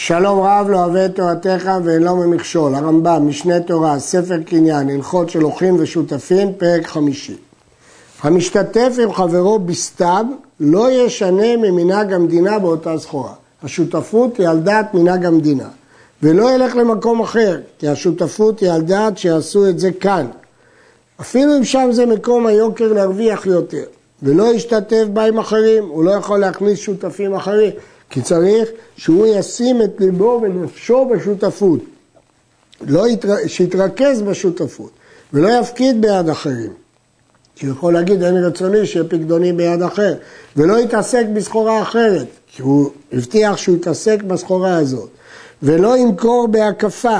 שלום רב לא אוהב את תורתך ואין ממכשול, הרמב"ם, משנה תורה, ספר קניין, הלכות של אוחים ושותפים, פרק חמישי. המשתתף עם חברו בסתיו לא ישנה ממנהג המדינה באותה סחורה. השותפות היא על דעת מנהג המדינה. ולא ילך למקום אחר, כי השותפות היא על דעת שיעשו את זה כאן. אפילו אם שם זה מקום היוקר להרוויח יותר. ולא ישתתף בה עם אחרים, הוא לא יכול להכניס שותפים אחרים. כי צריך שהוא ישים את ליבו ונפשו בשותפות, לא יתר... שיתרכז בשותפות ולא יפקיד ביד אחרים. כי הוא יכול להגיד אין רצוני שיהיה פקדוני ביד אחר ולא יתעסק בסחורה אחרת, כי הוא הבטיח שהוא יתעסק בסחורה הזאת ולא ימכור בהקפה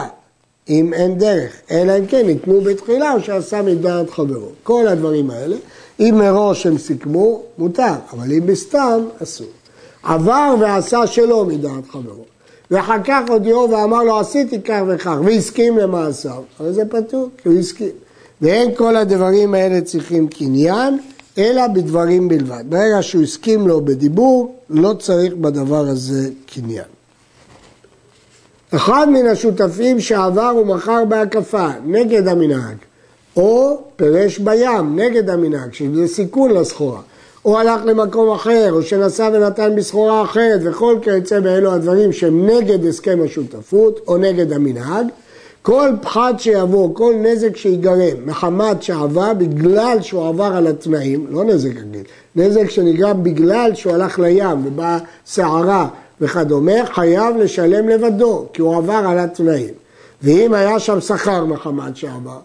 אם אין דרך, אלא אם כן ייתנו בתחילה או שעשה מדעת חברו. כל הדברים האלה, אם מראש הם סיכמו, מותר, אבל אם בסתם, אסור. עבר ועשה שלא מדעת חברו. ואחר כך הודיעו ואמר לו עשיתי כך וכך, והסכים למעשיו, אבל זה פתור, כי הוא הסכים. ואין כל הדברים האלה צריכים קניין, אלא בדברים בלבד. ברגע שהוא הסכים לו בדיבור, לא צריך בדבר הזה קניין. אחד מן השותפים שעבר ומכר בהקפה נגד המנהג, או פירש בים נגד המנהג, שזה סיכון לסחורה. או הלך למקום אחר, או שנסע ונתן בסחורה אחרת, וכל כיוצא באלו הדברים שהם נגד הסכם השותפות, או נגד המנהג, כל פחת שיבוא, כל נזק שיגרם מחמת שעבר בגלל שהוא עבר על התנאים, לא נזק רגיל, נזק שנגרם בגלל שהוא הלך לים ובאה סערה וכדומה, חייב לשלם לבדו, כי הוא עבר על התנאים. ואם היה שם שכר מחמת שעבר,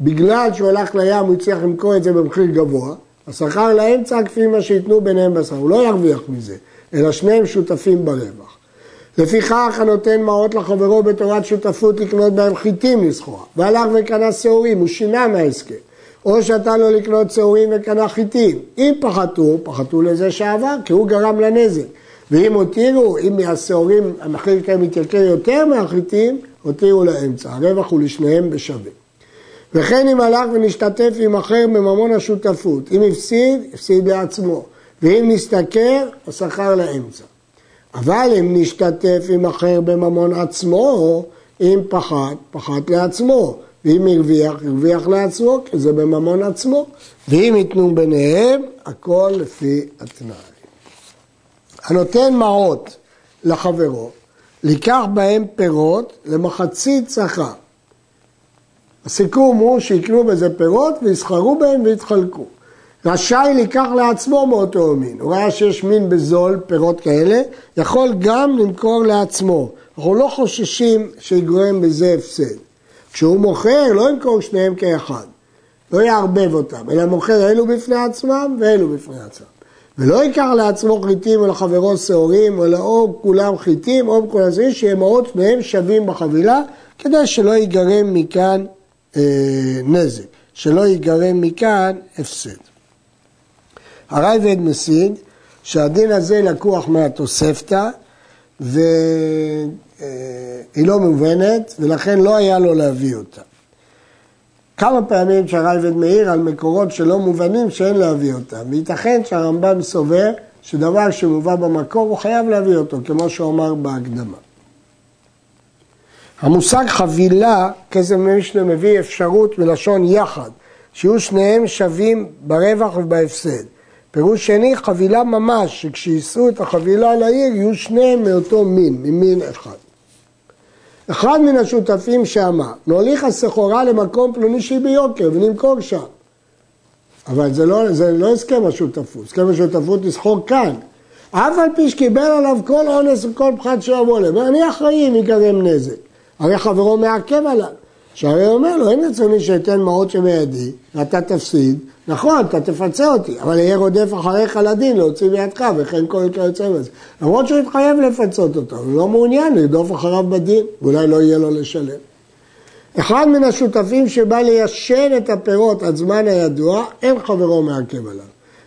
בגלל שהוא הלך לים הוא הצליח למכור את זה במחיר גבוה, השכר לאמצע כפי מה שייתנו ביניהם בשכר, הוא לא ירוויח מזה, אלא שניהם שותפים ברווח. לפיכך הנותן מעות לחברו בתורת שותפות לקנות בהם חיטים לסחורה, והלך וקנה שעורים, הוא שינה מההסכם. או שאתה לו לקנות שעורים וקנה חיטים. אם פחתו, פחתו לזה שעבר, כי הוא גרם לנזק. ואם הותירו, אם מהשעורים המחיר כאן מתייקר יותר מהחיטים, הותירו לאמצע. הרווח הוא לשניהם בשווה. וכן אם הלך ונשתתף עם אחר בממון השותפות, אם הפסיד, הפסיד לעצמו, ואם נסתכר, השכר לאמצע. אבל אם נשתתף עם אחר בממון עצמו, אם פחת, פחת לעצמו, ואם הרוויח, הרוויח לעצמו, כי זה בממון עצמו, ואם ייתנו ביניהם, הכל לפי התנאי. הנותן מעות לחברו, לקח בהם פירות למחצית שכר. הסיכום הוא שיקנו בזה פירות ויסחרו בהם ויתחלקו. רשאי לקח לעצמו מאותו מין. הוא ראה שיש מין בזול, פירות כאלה, יכול גם למכור לעצמו. אנחנו לא חוששים שיגרם בזה הפסד. כשהוא מוכר, לא ימכור שניהם כאחד. לא יערבב אותם, אלא מוכר אלו בפני עצמם ואלו בפני עצמם. ולא ייקח לעצמו חיטים או לחברו שעורים, או כולם חיטים או כולם שעורים, שיהיה מאות שניהם שווים בחבילה, כדי שלא ייגרם מכאן נזק, שלא ייגרם מכאן הפסד. הרייבד משיג שהדין הזה לקוח מהתוספתא והיא לא מובנת ולכן לא היה לו להביא אותה. כמה פעמים שהרייבד מעיר על מקורות שלא מובנים שאין להביא אותם, וייתכן שהרמב"ם סובר שדבר שמובא במקור הוא חייב להביא אותו, כמו שהוא אמר בהקדמה. המושג חבילה, כסף משנה מביא אפשרות מלשון יחד, שיהיו שניהם שווים ברווח ובהפסד. פירוש שני, חבילה ממש, שכשיישאו את החבילה לעיר יהיו שניהם מאותו מין, ממין אחד. אחד מן השותפים שאמר, נוליך הסחורה למקום פלוני שהיא ביוקר ונמכור שם. אבל זה לא, זה לא הסכם השותפות, הסכם השותפות לסחור כאן. אף על פי שקיבל עליו כל אונס וכל פחת שיבוא להם, אני אחראי אם ייגרם נזק. הרי חברו מעכב עליו. שהרי אומר לו, אין רצוני שאתן מעות שבידי, ואתה תפסיד, נכון, אתה תפצה אותי, אבל יהיה רודף אחריך לדין להוציא בידך, וכן כל כיוצא בזה. למרות שהוא התחייב לפצות אותו, הוא לא מעוניין לרדוף אחריו בדין, ואולי לא יהיה לו לשלם. אחד מן השותפים שבא ליישן את הפירות עד זמן הידוע, אין חברו מעכב עליו.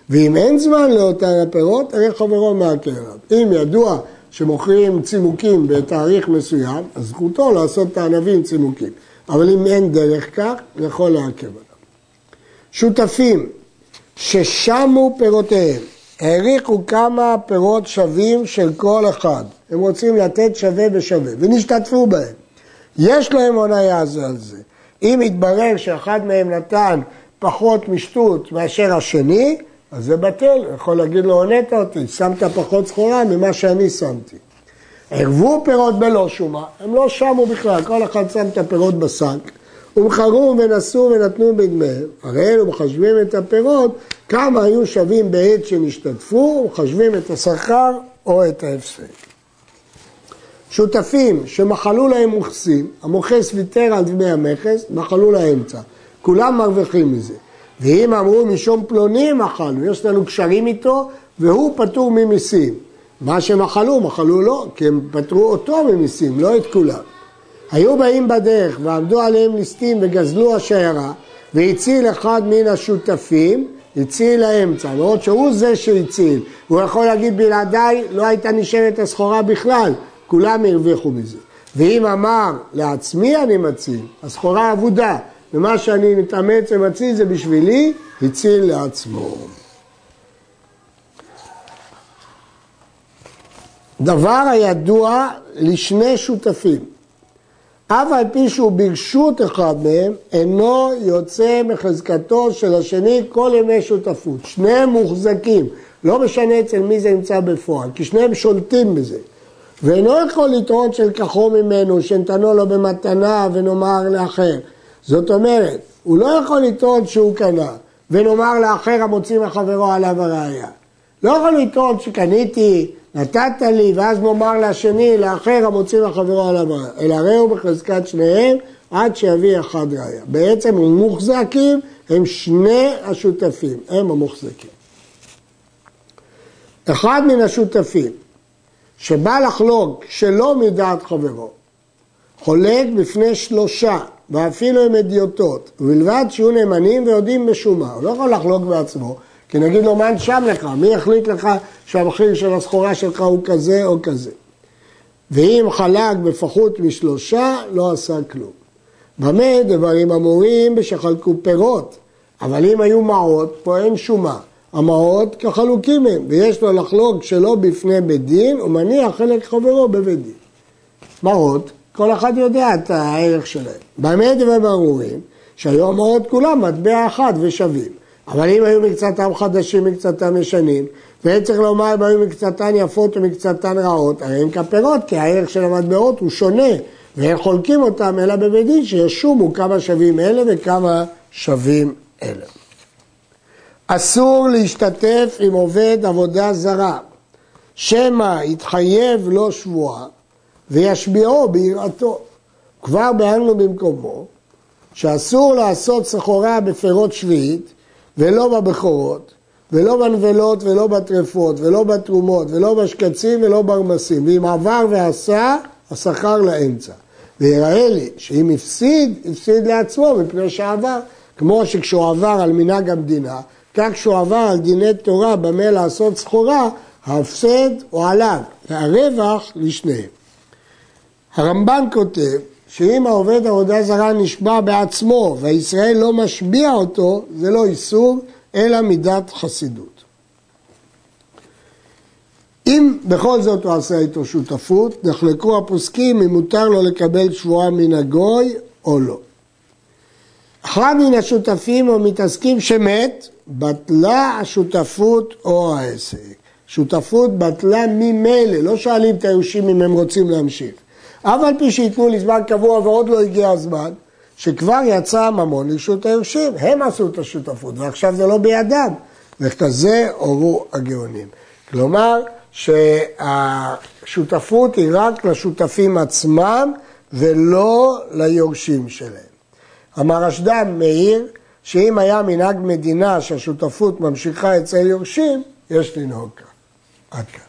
ואם אין זמן לאותן הפירות, הרי חברו מעכב עליו. אם ידוע שמוכרים צימוקים בתאריך מסוים, אז זכותו לעשות את הענבים צימוקים. אבל אם אין דרך כך, יכול לעכב עליו. שותפים ששמו פירותיהם, העריכו כמה פירות שווים של כל אחד, הם רוצים לתת שווה בשווה, ונשתתפו בהם. יש להם הונאה על זה. אם יתברר שאחד מהם נתן פחות משטות מאשר השני, אז זה בטל, יכול להגיד לו, הונאת אותי, שמת פחות סחורה ממה שאני שמתי. ערבו פירות בלא שומה, הם לא שמו בכלל, כל אחד שם את הפירות בשק, ומכרו ונשאו ונתנו בדמיהם, הרי אלו מחשבים את הפירות, כמה היו שווים בעת שנשתתפו, ומחשבים את השכר או את ההפסד. שותפים שמחלו להם מוכסים, המוכס ויתר על דמי המכס, מחלו לאמצע. כולם מרוויחים מזה. ואם אמרו משום פלוני מחלנו, יש לנו קשרים איתו, והוא פטור ממיסים. מה שמחלו, מחלו לו, כי הם פטרו אותו ממיסים, לא את כולם. היו באים בדרך ועמדו עליהם ליסטים וגזלו השיירה, והציל אחד מן השותפים, הציל לאמצע, למרות שהוא זה שהציל. הוא יכול להגיד בלעדיי לא הייתה נשארת הסחורה בכלל, כולם הרוויחו מזה. ואם אמר לעצמי אני מציל, הסחורה אבודה, ומה שאני מתאמץ ומציל זה בשבילי, הציל לעצמו. דבר הידוע לשני שותפים, אף על פי שהוא ברשות אחד מהם, אינו יוצא מחזקתו של השני כל ימי שותפות. שניהם מוחזקים, לא משנה אצל מי זה נמצא בפועל, כי שניהם שולטים בזה. ואינו יכול לטעון שלקחו ממנו, שנתנו לו במתנה ונאמר לאחר. זאת אומרת, הוא לא יכול לטעון שהוא קנה, ונאמר לאחר המוציא מחברו עליו הראייה. לא יכול לטעון שקניתי, נתת לי, ואז נאמר לשני, לאחר המוציא מחברו עליו הראייה. אלא ראו בחזקת שניהם עד שיביא אחד ראייה. בעצם הם מוחזקים, הם שני השותפים, הם המוחזקים. אחד מן השותפים שבא לחלוק שלא מדעת חברו, חולק בפני שלושה, ואפילו הם אדיוטות, ובלבד שיהיו נאמנים ויודעים בשומה. הוא לא יכול לחלוק בעצמו, כי נגיד לו, מה נשם לך? מי יחליט לך שהמחיר של הסחורה שלך הוא כזה או כזה? ואם חלק בפחות משלושה, לא עשה כלום. במה דברים אמורים בשחלקו פירות, אבל אם היו מעות, פה אין שומה. המעות כחלוקים הם, ויש לו לחלוק שלא בפני בית דין, ומניח חלק חברו בבית דין. מעות, כל אחד יודע את הערך שלהם. באמת וברורים, שהיו המעות כולם מטבע אחד ושווים. אבל אם היו מקצתם חדשים, מקצתם ישנים, ואין צריך לומר אם היו מקצתן יפות ומקצתן רעות, הרי הם כפירות, כי הערך של המטבעות הוא שונה, והם חולקים אותם אלא בבית דין שישובו כמה שווים אלה וכמה שווים אלה. אסור להשתתף עם עובד עבודה זרה, שמא יתחייב לו שבועה וישביעו ביראתו. כבר ביארנו במקומו שאסור לעשות סחורה בפירות שביעית ולא בבכורות ולא בנבלות ולא בטרפות ולא בתרומות ולא בשקצים ולא ברמסים ואם עבר ועשה, השכר לאמצע. ויראה לי שאם הפסיד, הפסיד לעצמו מפני שעבר. כמו שכשהוא עבר על מנהג המדינה, כך שהוא עבר על דיני תורה במה לעשות סחורה, ההפסד הוא עליו, והרווח לשניהם. הרמב"ן כותב שאם העובד עבודה זרה נשבע בעצמו והישראל לא משביע אותו, זה לא איסור, אלא מידת חסידות. אם בכל זאת הוא עשה איתו שותפות, נחלקו הפוסקים אם מותר לו לקבל שבועה מן הגוי או לא. אחד מן השותפים או מתעסקים שמת, בטלה השותפות או העסק. שותפות בטלה ממילא, לא שואלים את היושים אם הם רוצים להמשיך. אף על פי שייתנו לי זמן קבוע ועוד לא הגיע הזמן, שכבר יצא הממון לרשות היורשים, הם עשו את השותפות ועכשיו זה לא בידם, וכזה הורו הגאונים. כלומר שהשותפות היא רק לשותפים עצמם ולא ליורשים שלהם. המרשד"ם מעיר שאם היה מנהג מדינה שהשותפות ממשיכה אצל יורשים, יש לנהוג כך. עד כאן.